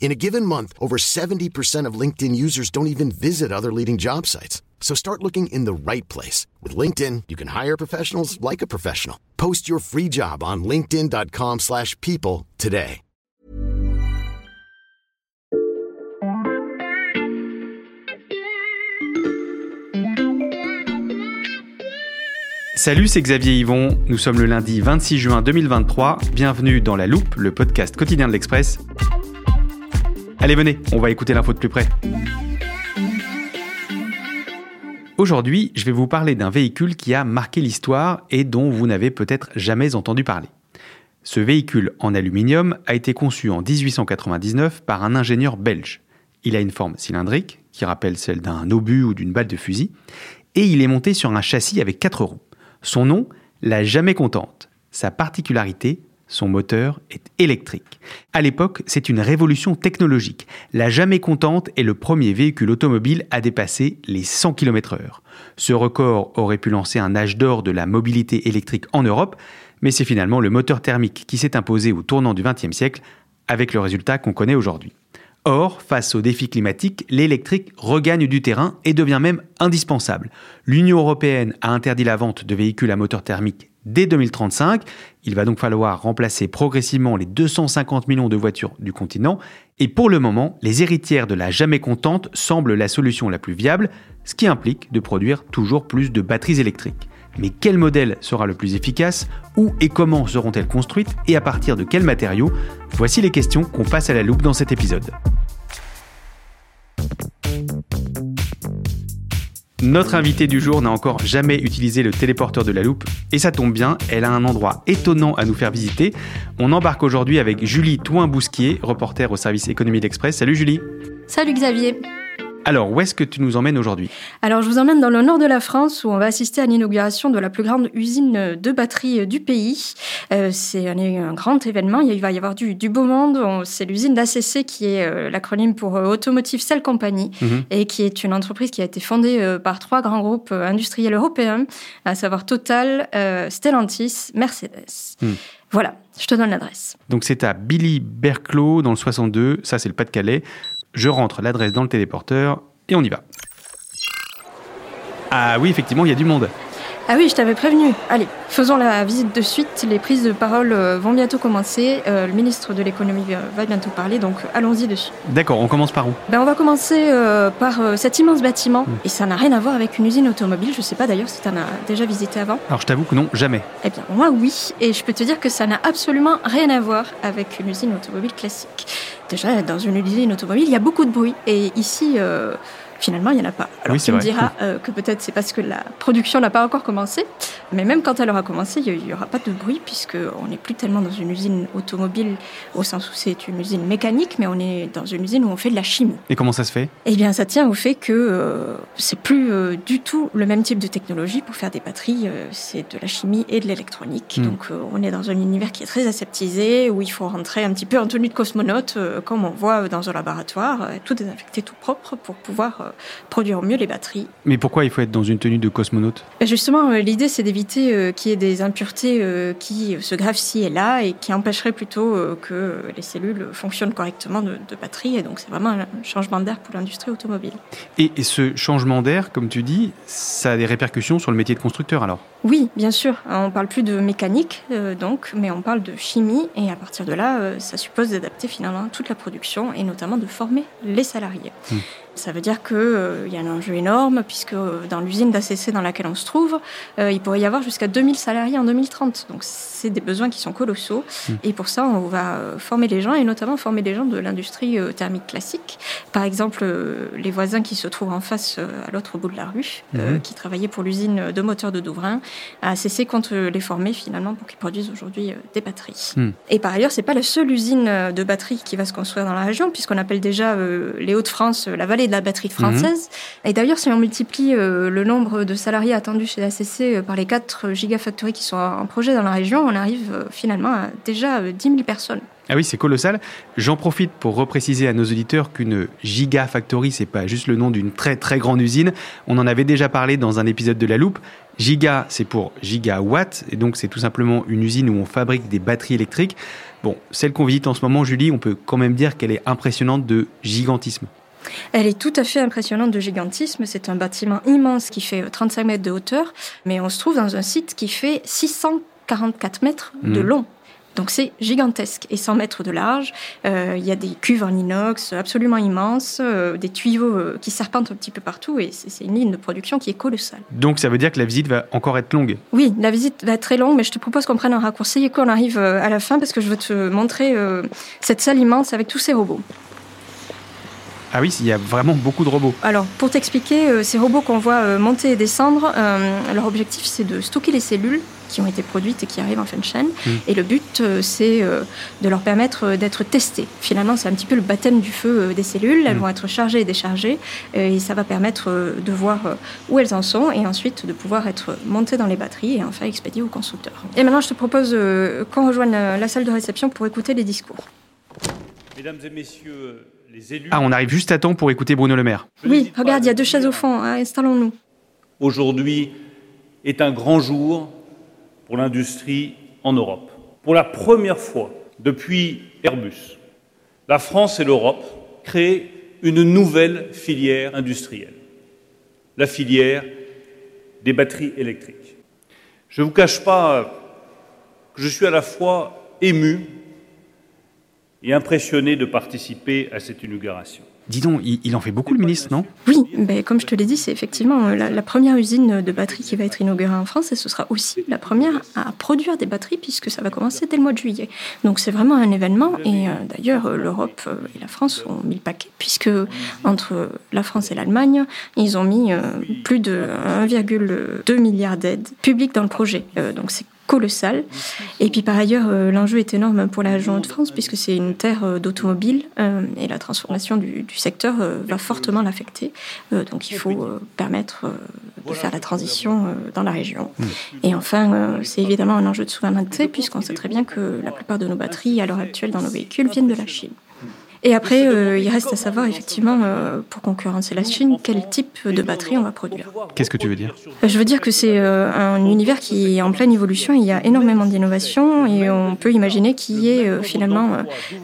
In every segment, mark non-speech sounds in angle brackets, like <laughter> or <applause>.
In a given month, over 70% of LinkedIn users don't even visit other leading job sites. So start looking in the right place. With LinkedIn, you can hire professionals like a professional. Post your free job on linkedin.com slash people today. Salut, c'est Xavier Yvon. Nous sommes le lundi 26 juin 2023. Bienvenue dans La Loupe, le podcast quotidien de l'Express. Allez, venez, on va écouter l'info de plus près. Aujourd'hui, je vais vous parler d'un véhicule qui a marqué l'histoire et dont vous n'avez peut-être jamais entendu parler. Ce véhicule en aluminium a été conçu en 1899 par un ingénieur belge. Il a une forme cylindrique, qui rappelle celle d'un obus ou d'une balle de fusil, et il est monté sur un châssis avec quatre roues. Son nom, la jamais contente. Sa particularité, son moteur est électrique. À l'époque, c'est une révolution technologique. La jamais contente est le premier véhicule automobile à dépasser les 100 km/h. Ce record aurait pu lancer un âge d'or de la mobilité électrique en Europe, mais c'est finalement le moteur thermique qui s'est imposé au tournant du XXe siècle, avec le résultat qu'on connaît aujourd'hui. Or, face aux défis climatiques, l'électrique regagne du terrain et devient même indispensable. L'Union européenne a interdit la vente de véhicules à moteur thermique dès 2035. Il va donc falloir remplacer progressivement les 250 millions de voitures du continent. Et pour le moment, les héritières de la jamais contente semblent la solution la plus viable, ce qui implique de produire toujours plus de batteries électriques. Mais quel modèle sera le plus efficace? Où et comment seront-elles construites? Et à partir de quels matériaux? Voici les questions qu'on passe à la loupe dans cet épisode. Notre invitée du jour n'a encore jamais utilisé le téléporteur de la loupe, et ça tombe bien, elle a un endroit étonnant à nous faire visiter. On embarque aujourd'hui avec Julie Touin-Bousquier, reporter au service Économie d'Express. Salut Julie Salut Xavier alors, où est-ce que tu nous emmènes aujourd'hui? Alors, je vous emmène dans le nord de la France où on va assister à l'inauguration de la plus grande usine de batterie du pays. Euh, c'est un, grand événement. Il va y avoir du, beau monde. C'est l'usine d'ACC qui est euh, l'acronyme pour euh, Automotive Cell Company mhm. et qui est une entreprise qui a été fondée par trois grands groupes industriels européens, à savoir Total, Stellantis, Mercedes. Mhm. Voilà, je te donne l'adresse. Donc c'est à Billy Berclos dans le 62, ça c'est le Pas-de-Calais. Je rentre l'adresse dans le téléporteur et on y va. Ah oui, effectivement, il y a du monde. Ah oui, je t'avais prévenu. Allez, faisons la visite de suite. Les prises de parole euh, vont bientôt commencer. Euh, le ministre de l'économie va bientôt parler, donc allons-y dessus. D'accord, on commence par où? Ben, On va commencer euh, par cet immense bâtiment. Hmm. Et ça n'a rien à voir avec une usine automobile. Je ne sais pas d'ailleurs si tu en as déjà visité avant. Alors je t'avoue que non, jamais. Eh bien, moi oui. Et je peux te dire que ça n'a absolument rien à voir avec une usine automobile classique. Déjà, dans une usine automobile, il y a beaucoup de bruit. Et ici, Finalement, il n'y en a pas. Alors tu me diras euh, que peut-être c'est parce que la production n'a pas encore commencé, mais même quand elle aura commencé, il n'y aura pas de bruit puisqu'on n'est plus tellement dans une usine automobile au sens où c'est une usine mécanique, mais on est dans une usine où on fait de la chimie. Et comment ça se fait? Eh bien, ça tient au fait que euh, c'est plus euh, du tout le même type de technologie pour faire des batteries. c'est de la chimie et de l'électronique. Hmm. Donc, on est dans un univers qui est très aseptisé où il faut rentrer un petit peu en tenue de cosmonaute, comme on voit dans un laboratoire, tout désinfecté, tout propre pour pouvoir euh, produire mieux les batteries. Mais pourquoi il faut être dans une tenue de cosmonaute? Justement, euh, l'idée c'est d'éviter euh, qu'il y ait des impuretés qui se gravent ci et là et qui empêcheraient plutôt que les cellules fonctionnent correctement de, batterie. Et donc c'est vraiment un changement d'air pour l'industrie automobile. Et, et ce changement d'air, comme tu dis, ça a des répercussions sur le métier de constructeur alors? Oui, bien sûr. On parle plus de mécanique, donc, mais on parle de chimie, et à partir de là, ça suppose d'adapter finalement toute la production et notamment de former les salariés. Hmm. Ça veut dire qu'il euh, y a un enjeu énorme, puisque euh, dans l'usine d'ACC dans laquelle on se trouve, euh, il pourrait y avoir jusqu'à 2000 salariés en 2030. Donc c'est des besoins qui sont colossaux. Mmh. Et pour ça, on va former les gens, et notamment former les gens de l'industrie thermique classique. Par exemple, les voisins qui se trouvent en face à l'autre bout de la rue, mmh. qui travaillaient pour l'usine de moteurs de Douvrin, ACC compte les former finalement pour qu'ils produisent aujourd'hui des batteries. Mmh. Et par ailleurs, c'est pas la seule usine de batteries qui va se construire dans la région, puisqu'on appelle déjà les Hauts-de-France la vallée de la batterie française. Et d'ailleurs, si on multiplie euh, le nombre de salariés attendus chez la CC euh, par les 4 gigafactories qui sont en projet dans la région, on arrive euh, finalement à déjà 10 000 personnes. Ah oui, c'est colossal. J'en profite pour repréciser à nos auditeurs qu'une gigafactory, c'est pas juste le nom d'une très très grande usine. On en avait déjà parlé dans un épisode de La Loupe. Giga, c'est pour gigawatt, et donc c'est tout simplement une usine où on fabrique des batteries électriques. Bon, celle qu'on visite en ce moment, Julie, on peut quand même dire qu'elle est impressionnante de gigantisme. Elle est tout à fait impressionnante de gigantisme. C'est un bâtiment immense qui fait 35 mètres de hauteur, mais on se trouve dans un site qui fait 644 mètres de mmh. long. Donc c'est gigantesque et 100 mètres de large. Euh, il y a des cuves en inox absolument immenses, euh, des tuyaux euh, qui serpentent un petit peu partout et c'est une ligne de production qui est colossale. Donc ça veut dire que la visite va encore être longue? Oui, la visite va être très longue, mais je te propose qu'on prenne un raccourci et qu'on arrive à la fin parce que je veux te montrer cette salle immense avec tous ces robots. Ah oui, il y a vraiment beaucoup de robots. Alors, pour t'expliquer, euh, ces robots qu'on voit euh, monter et descendre, euh, leur objectif, c'est de stocker les cellules qui ont été produites et qui arrivent en fin de chaîne. Hmm. Et le but, c'est de leur permettre d'être testées. Finalement, c'est un petit peu le baptême du feu des cellules. Elles hmm. vont être chargées et déchargées. Et ça va permettre de voir où elles en sont et ensuite de pouvoir être montées dans les batteries et enfin expédiées aux constructeurs. Et maintenant, je te propose qu'on rejoigne la salle de réception pour écouter les discours. Mesdames et messieurs, ah, on arrive juste à temps pour écouter Bruno Le Maire. Oui, regarde, il y a deux chaises au fond, hein, installons-nous. Aujourd'hui est un grand jour pour l'industrie en Europe. Pour la première fois depuis Airbus, la France et l'Europe créent une nouvelle filière industrielle, la filière des batteries électriques. Je ne vous cache pas que je suis à la fois ému et impressionné de participer à cette inauguration. Dis donc, il, en fait beaucoup le ministre, non Oui, mais comme je te l'ai dit, c'est effectivement euh, la, première usine de batterie qui va être inaugurée en France et ce sera aussi la première à produire des batteries puisque ça va commencer dès le mois de juillet. Donc c'est vraiment un événement et euh, d'ailleurs euh, l'Europe et la France ont mis le paquet puisque entre la France et l'Allemagne, ils ont mis plus de 1,2 milliard d'aides publiques dans le projet. donc c'est colossal. Et puis par ailleurs, euh, l'enjeu est énorme pour la région de France puisque c'est une terre euh, d'automobile euh, et la transformation du, secteur va fortement l'affecter. donc il faut permettre de faire la transition dans la région. Mm. Et enfin, c'est évidemment un enjeu de souveraineté puisqu'on sait très bien que la plupart de nos batteries à l'heure actuelle dans nos véhicules viennent de la Chine. Et après, euh, il reste à savoir effectivement, euh, pour concurrencer la Chine, quel type de batterie on va produire? Qu'est-ce que tu veux dire? Je veux dire que c'est euh, un univers qui est en pleine évolution. Il y a énormément d'innovations et on peut imaginer qu'il y ait finalement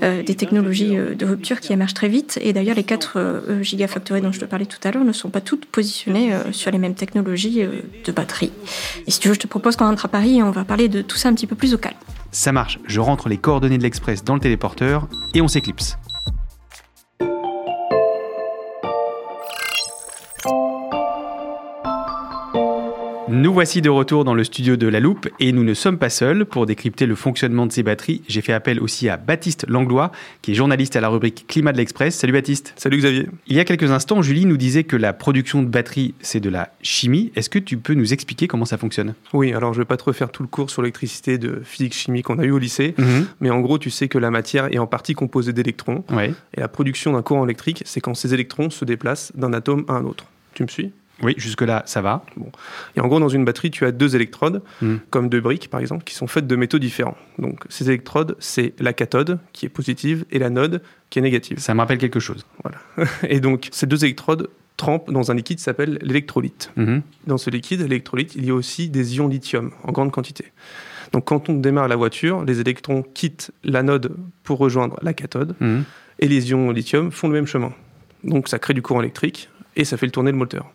des technologies de rupture qui émergent très vite. Et d'ailleurs, les quatre gigafactories dont je te parlais tout à l'heure ne sont pas toutes positionnées sur les mêmes technologies de batterie. Et si tu veux, je te propose qu'on rentre à Paris et on va parler de tout ça un petit peu plus au calme. Ça marche, je rentre les coordonnées de l'Express dans le téléporteur et on s'éclipse. Nous voici de retour dans le studio de La Loupe et nous ne sommes pas seuls. Pour décrypter le fonctionnement de ces batteries, j'ai fait appel aussi à Baptiste Langlois, qui est journaliste à la rubrique Climat de l'Express. Salut Baptiste. Salut Xavier. Il y a quelques instants, Julie nous disait que la production de batteries, c'est de la chimie. Est-ce que tu peux nous expliquer comment ça fonctionne? Oui, alors je ne vais pas te refaire tout le cours sur l'électricité de physique-chimie qu'on a eu au lycée, mhm. mais en gros, tu sais que la matière est en partie composée d'électrons. Et la production d'un courant électrique, c'est quand ces électrons se déplacent d'un atome à un autre. Tu me suis? Oui, jusque-là, ça va. Bon. Et en gros, dans une batterie, tu as deux électrodes, hmm. comme deux briques, par exemple, qui sont faites de métaux différents. Donc, ces électrodes, c'est la cathode, qui est positive, et l'anode, qui est négative. Ça me rappelle quelque chose. Voilà. <laughs> et donc, ces deux électrodes trempent dans un liquide qui s'appelle l'électrolyte. Hmm. Dans ce liquide, l'électrolyte, il y a aussi des ions lithium, en grande quantité. Donc, quand on démarre la voiture, les électrons quittent l'anode pour rejoindre la cathode, hmm. et les ions lithium font le même chemin. Donc, ça crée du courant électrique, et ça fait le tourner le moteur.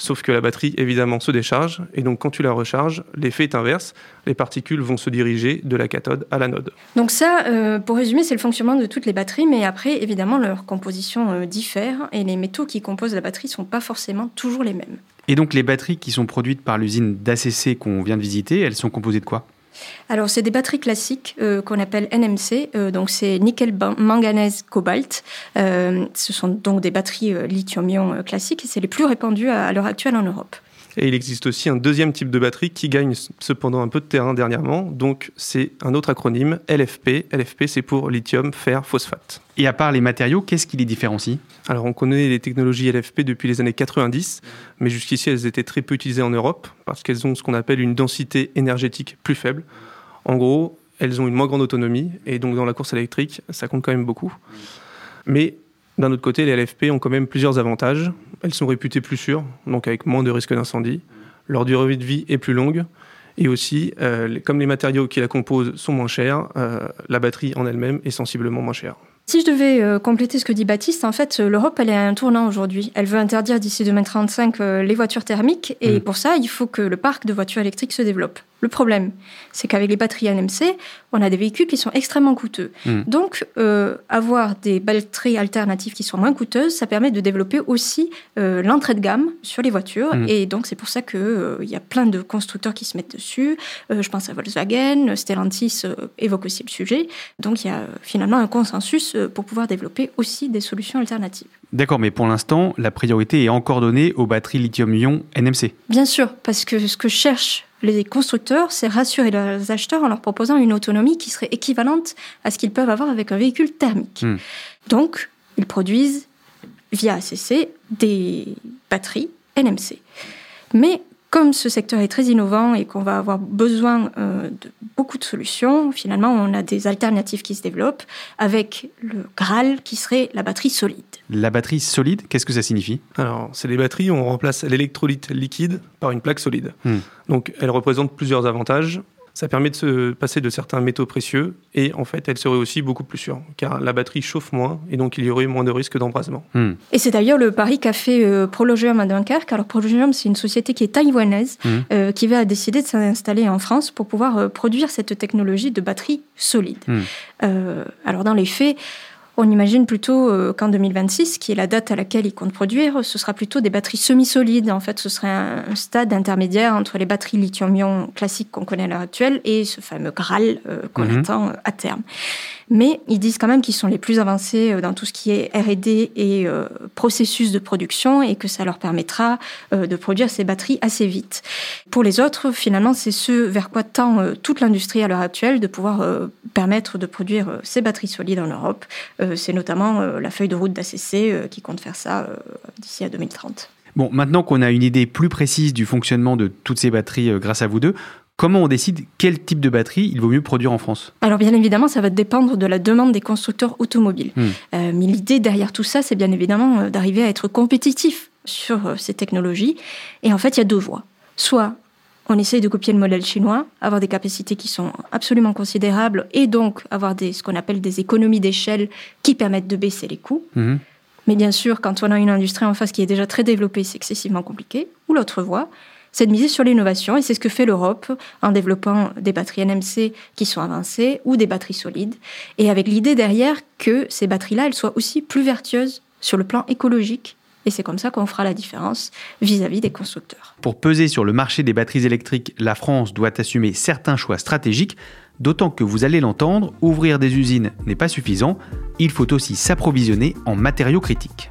Sauf que la batterie, évidemment, se décharge, et donc quand tu la recharges, l'effet est inverse. Les particules vont se diriger de la cathode à l'anode. Donc ça, euh, pour résumer, c'est le fonctionnement de toutes les batteries, mais après, évidemment, leur composition euh, diffère, et les métaux qui composent la batterie ne sont pas forcément toujours les mêmes. Et donc les batteries qui sont produites par l'usine d'ACC qu'on vient de visiter, elles sont composées de quoi? Alors, c'est des batteries classiques euh, qu'on appelle NMC, euh, donc c'est nickel, manganèse, cobalt. Euh, ce sont donc des batteries lithium-ion classiques et c'est les plus répandues à, l'heure actuelle en Europe. Et il existe aussi un deuxième type de batterie qui gagne cependant un peu de terrain dernièrement. Donc c'est un autre acronyme, LFP. LFP c'est pour lithium, fer, phosphate. Et à part les matériaux, qu'est-ce qui les différencie? Alors on connaît les technologies LFP depuis les années 90, mais jusqu'ici elles étaient très peu utilisées en Europe parce qu'elles ont ce qu'on appelle une densité énergétique plus faible. En gros, elles ont une moins grande autonomie et donc dans la course électrique, ça compte quand même beaucoup. Mais d'un autre côté, les LFP ont quand même plusieurs avantages. Elles sont réputées plus sûres, donc avec moins de risques d'incendie. Leur durée de vie est plus longue. Et aussi, euh, comme les matériaux qui la composent sont moins chers, euh, la batterie en elle-même est sensiblement moins chère. Si je devais euh, compléter ce que dit Baptiste, en fait, l'Europe, elle est à un tournant aujourd'hui. Elle veut interdire d'ici 2035 les voitures thermiques, et mmh. pour ça, il faut que le parc de voitures électriques se développe. Le problème, c'est qu'avec les batteries NMC, on a des véhicules qui sont extrêmement coûteux. Hmm. Donc, euh, avoir des batteries alternatives qui sont moins coûteuses, ça permet de développer aussi euh, l'entrée de gamme sur les voitures. Hmm. Et donc, c'est pour ça qu'il euh, y a plein de constructeurs qui se mettent dessus. je pense à Volkswagen, Stellantis évoque aussi le sujet. Donc, il y a finalement un consensus pour pouvoir développer aussi des solutions alternatives. D'accord, mais pour l'instant, la priorité est encore donnée aux batteries lithium-ion NMC. Bien sûr, parce que ce que cherche les constructeurs, c'est rassurer leurs acheteurs en leur proposant une autonomie qui serait équivalente à ce qu'ils peuvent avoir avec un véhicule thermique. Hmm. Donc, ils produisent via ACC des batteries NMC. Mais comme ce secteur est très innovant et qu'on va avoir besoin euh, de beaucoup de solutions, finalement, on a des alternatives qui se développent avec le Graal qui serait la batterie solide. La batterie solide, qu'est-ce que ça signifie? Alors, c'est des batteries où on remplace l'électrolyte liquide par une plaque solide. Hmm. Donc, elle représente plusieurs avantages. Ça permet de se passer de certains métaux précieux et en fait, elle serait aussi beaucoup plus sûre car la batterie chauffe moins et donc il y aurait moins de risques d'embrasement. Hmm. Et c'est d'ailleurs le pari qu'a fait euh, Prologium à Dunkerque. Alors Prologium, c'est une société qui est taïwanaise hmm. euh, qui va décider de s'installer en France pour pouvoir euh, produire cette technologie de batterie solide. Hmm. alors dans les faits, on imagine plutôt euh, qu'en 2026, qui est la date à laquelle ils comptent produire, ce sera plutôt des batteries semi-solides. En fait, ce serait un, stade intermédiaire entre les batteries lithium-ion classiques qu'on connaît à l'heure actuelle et ce fameux Graal euh, qu'on mhm. attend à terme mais ils disent quand même qu'ils sont les plus avancés euh, dans tout ce qui est R&D et euh, processus de production et que ça leur permettra euh, de produire ces batteries assez vite. Pour les autres, finalement, c'est ce vers quoi tend toute l'industrie à l'heure actuelle de pouvoir permettre de produire ces batteries solides en Europe. c'est notamment la feuille de route d'ACC qui compte faire ça d'ici à 2030. Bon, maintenant qu'on a une idée plus précise du fonctionnement de toutes ces batteries grâce à vous deux, Comment on décide quel type de batterie il vaut mieux produire en France? Alors bien évidemment, ça va dépendre de la demande des constructeurs automobiles. Hmm. Euh, mais l'idée derrière tout ça, c'est bien évidemment euh, d'arriver à être compétitif sur euh, ces technologies. Et en fait, il y a deux voies. Soit on essaye de copier le modèle chinois, avoir des capacités qui sont absolument considérables et donc avoir des, ce qu'on appelle des économies d'échelle qui permettent de baisser les coûts. Hmm. Mais bien sûr, quand on a une industrie en face qui est déjà très développée, c'est excessivement compliqué. Ou l'autre voie, c'est de miser sur l'innovation et c'est ce que fait l'Europe en développant des batteries NMC qui sont avancées ou des batteries solides et avec l'idée derrière que ces batteries-là, elles soient aussi plus vertueuses sur le plan écologique et c'est comme ça qu'on fera la différence vis-à-vis des constructeurs. Pour peser sur le marché des batteries électriques, la France doit assumer certains choix stratégiques, d'autant que vous allez l'entendre, ouvrir des usines n'est pas suffisant, il faut aussi s'approvisionner en matériaux critiques.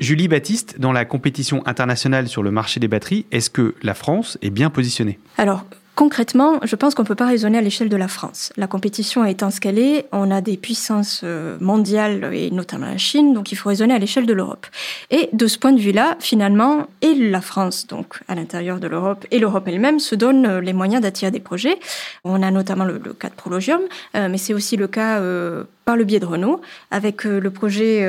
Julie Baptiste, dans la compétition internationale sur le marché des batteries, est-ce que la France est bien positionnée? Concrètement, je pense qu'on ne peut pas raisonner à l'échelle de la France. La compétition étant ce qu'elle on a des puissances euh, mondiales et notamment la Chine, donc il faut raisonner à l'échelle de l'Europe. Et de ce point de vue-là, finalement, et la France, donc à l'intérieur de l'Europe, et l'Europe elle-même se donnent euh, les moyens d'attirer des projets. On a notamment le, cas de Prologium, euh, mais c'est aussi le cas par le biais de Renault, avec le projet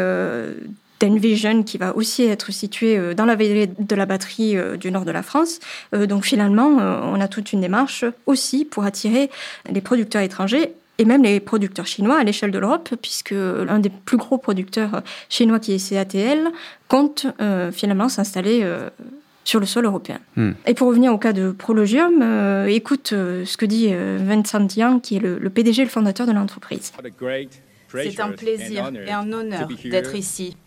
d'Envision qui va aussi être situé euh, dans la vallée de la batterie euh, du nord de la France. Euh, donc finalement, on a toute une démarche aussi pour attirer les producteurs étrangers et même les producteurs chinois à l'échelle de l'Europe, puisque l'un des plus gros producteurs chinois qui est CATL compte finalement s'installer sur le sol européen. Hmm. Et pour revenir au cas de Prologium, écoute ce que dit Vincent Yang, qui est le, le PDG et le fondateur de l'entreprise. C'est un plaisir et un honneur d'être ici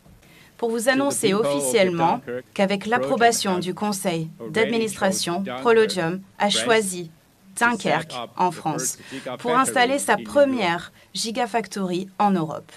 pour vous annoncer officiellement qu'avec l'approbation du conseil d'administration, Prologium a choisi Dunkerque en France pour installer sa première Gigafactory en Europe.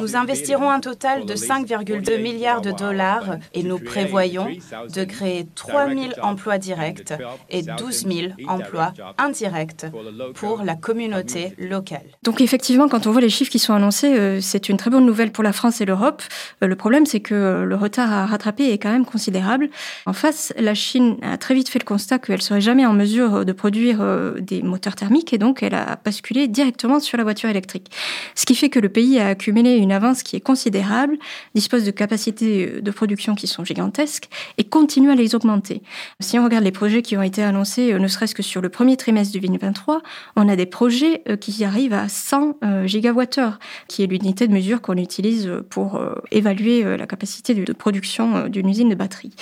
Nous investirons un total de 5,2 milliards de dollars et nous prévoyons de créer 3 000 emplois directs et 12 000 emplois indirects pour la communauté locale. Donc effectivement, quand on voit les chiffres qui sont annoncés, euh, c'est une très bonne nouvelle pour la France et l'Europe. Euh, le problème, c'est que euh, le retard à rattraper est quand même considérable. En face, la Chine a très vite fait le constat qu'elle serait jamais en mesure de produire des moteurs thermiques et donc elle a basculé directement sur la voiture électrique. Ce qui fait que le pays a accumulé une avance qui est considérable, dispose de capacités de production qui sont gigantesques et continue à les augmenter. Si on regarde les projets qui ont été annoncés, euh, ne serait-ce que sur le premier trimestre du 2023, on a des projets euh, qui arrivent à 100 euh, gigawattheures, qui est l'unité de mesure qu'on utilise pour évaluer la capacité de production d'une usine de batterie.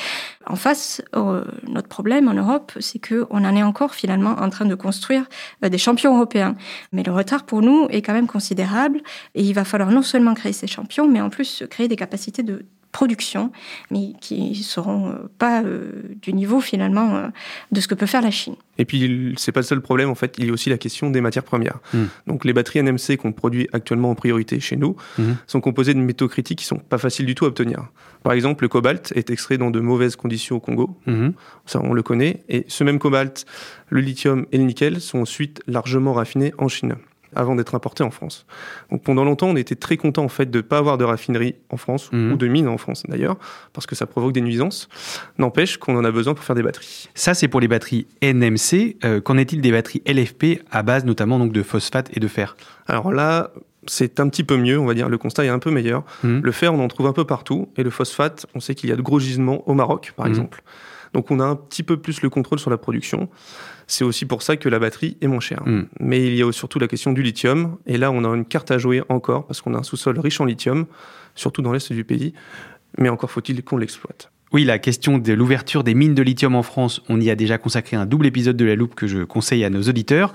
En face, notre problème en Europe, c'est qu'on en est encore finalement en train de construire des champions européens. Mais le retard pour nous est quand même considérable et il va falloir non seulement créer ces champions, mais en plus créer des capacités de production, mais qui seront euh, pas euh, du niveau finalement euh, de ce que peut faire la Chine. Et puis c'est pas le seul problème en fait, il y a aussi la question des matières premières. Hmm. Donc les batteries NMC qu'on produit actuellement en priorité chez nous hmm. sont composées de métaux critiques qui sont pas faciles du tout à obtenir. Par exemple, le cobalt est extrait dans de mauvaises conditions au Congo, hmm. ça on le connaît, et ce même cobalt, le lithium et le nickel sont ensuite largement raffinés en Chine avant d'être importé en France. Donc pendant longtemps, on était très content en fait de ne pas avoir de raffinerie en France mhm. ou de mine en France d'ailleurs, parce que ça provoque des nuisances. N'empêche qu'on en a besoin pour faire des batteries. Ça, c'est pour les batteries NMC. Euh, qu'en est-il des batteries LFP à base notamment donc de phosphate et de fer? Alors là, c'est un petit peu mieux, on va dire. Le constat est un peu meilleur. Mhm. Le fer, on en trouve un peu partout, et le phosphate, on sait qu'il y a de gros gisements au Maroc, par mhm. exemple. Donc on a un petit peu plus le contrôle sur la production. C'est aussi pour ça que la batterie est moins chère. Hmm. Mais il y a surtout la question du lithium. Et là, on a une carte à jouer encore parce qu'on a un sous-sol riche en lithium, surtout dans l'est du pays. Mais encore faut-il qu'on l'exploite. Oui, la question de l'ouverture des mines de lithium en France, on y a déjà consacré un double épisode de la loupe que je conseille à nos auditeurs.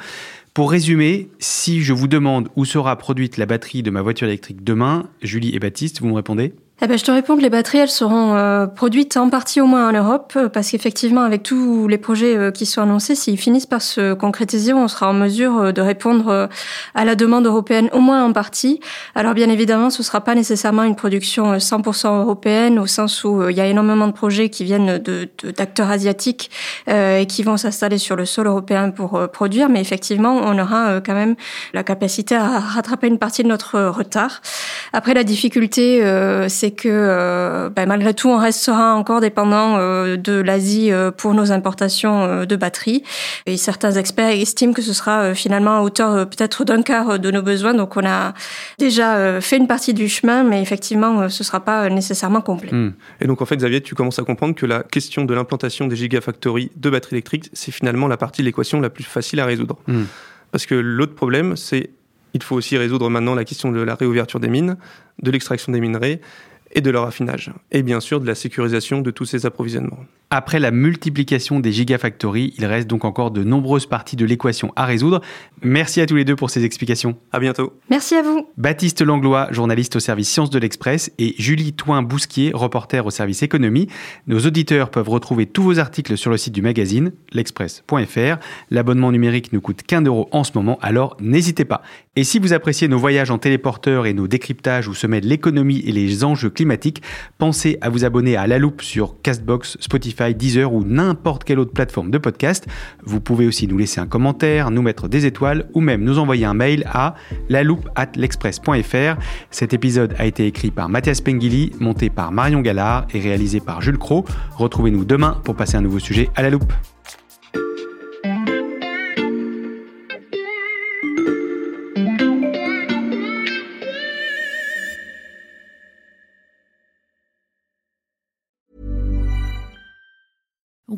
Pour résumer, si je vous demande où sera produite la batterie de ma voiture électrique demain, Julie et Baptiste, vous me répondez? Eh ben, je te réponds que les batteries, elles seront euh, produites en partie au moins en Europe, euh, parce qu'effectivement, avec tous les projets euh, qui sont annoncés, s'ils finissent par se concrétiser, on sera en mesure de répondre à la demande européenne au moins en partie. Alors bien évidemment, ce ne sera pas nécessairement une production 100% européenne, au sens où il y a énormément de projets qui viennent de, d'acteurs asiatiques et qui vont s'installer sur le sol européen pour produire, mais effectivement, on aura quand même la capacité à rattraper une partie de notre retard. Après, la difficulté, c'est c'est que euh, ben, malgré tout, on restera encore dépendant euh, de l'Asie euh, pour nos importations de batteries. Et certains experts estiment que ce sera finalement à hauteur peut-être d'un quart de nos besoins. Donc on a déjà fait une partie du chemin, mais effectivement, ce ne sera pas nécessairement complet. Hmm. Et donc en fait, Xavier, tu commences à comprendre que la question de l'implantation des gigafactories de batteries électriques, c'est finalement la partie de l'équation la plus facile à résoudre. Hmm. Parce que l'autre problème, c'est il faut aussi résoudre maintenant la question de la réouverture des mines, de l'extraction des minerais et de leur affinage, et bien sûr de la sécurisation de tous ces approvisionnements. Après la multiplication des gigafactories, il reste donc encore de nombreuses parties de l'équation à résoudre. Merci à tous les deux pour ces explications. À bientôt. Merci à vous. Baptiste Langlois, journaliste au service Sciences de l'Express, et Julie Toin-Bousquier, reporter au service Économie. Nos auditeurs peuvent retrouver tous vos articles sur le site du magazine, l'express.fr. L'abonnement numérique ne coûte qu'un euro en ce moment, alors n'hésitez pas. Et si vous appréciez nos voyages en téléporteur et nos décryptages où se mêlent l'économie et les enjeux climatiques, pensez à vous abonner à La Loupe sur Castbox, Spotify Spotify, Deezer ou n'importe quelle autre plateforme de podcast. Vous pouvez aussi nous laisser un commentaire, nous mettre des étoiles ou même nous envoyer un mail à l'express.fr. Cet épisode a été écrit par Mathias Pengili, monté par Marion Gallard et réalisé par Jules Cro. Retrouvez-nous demain pour passer un nouveau sujet à la loupe.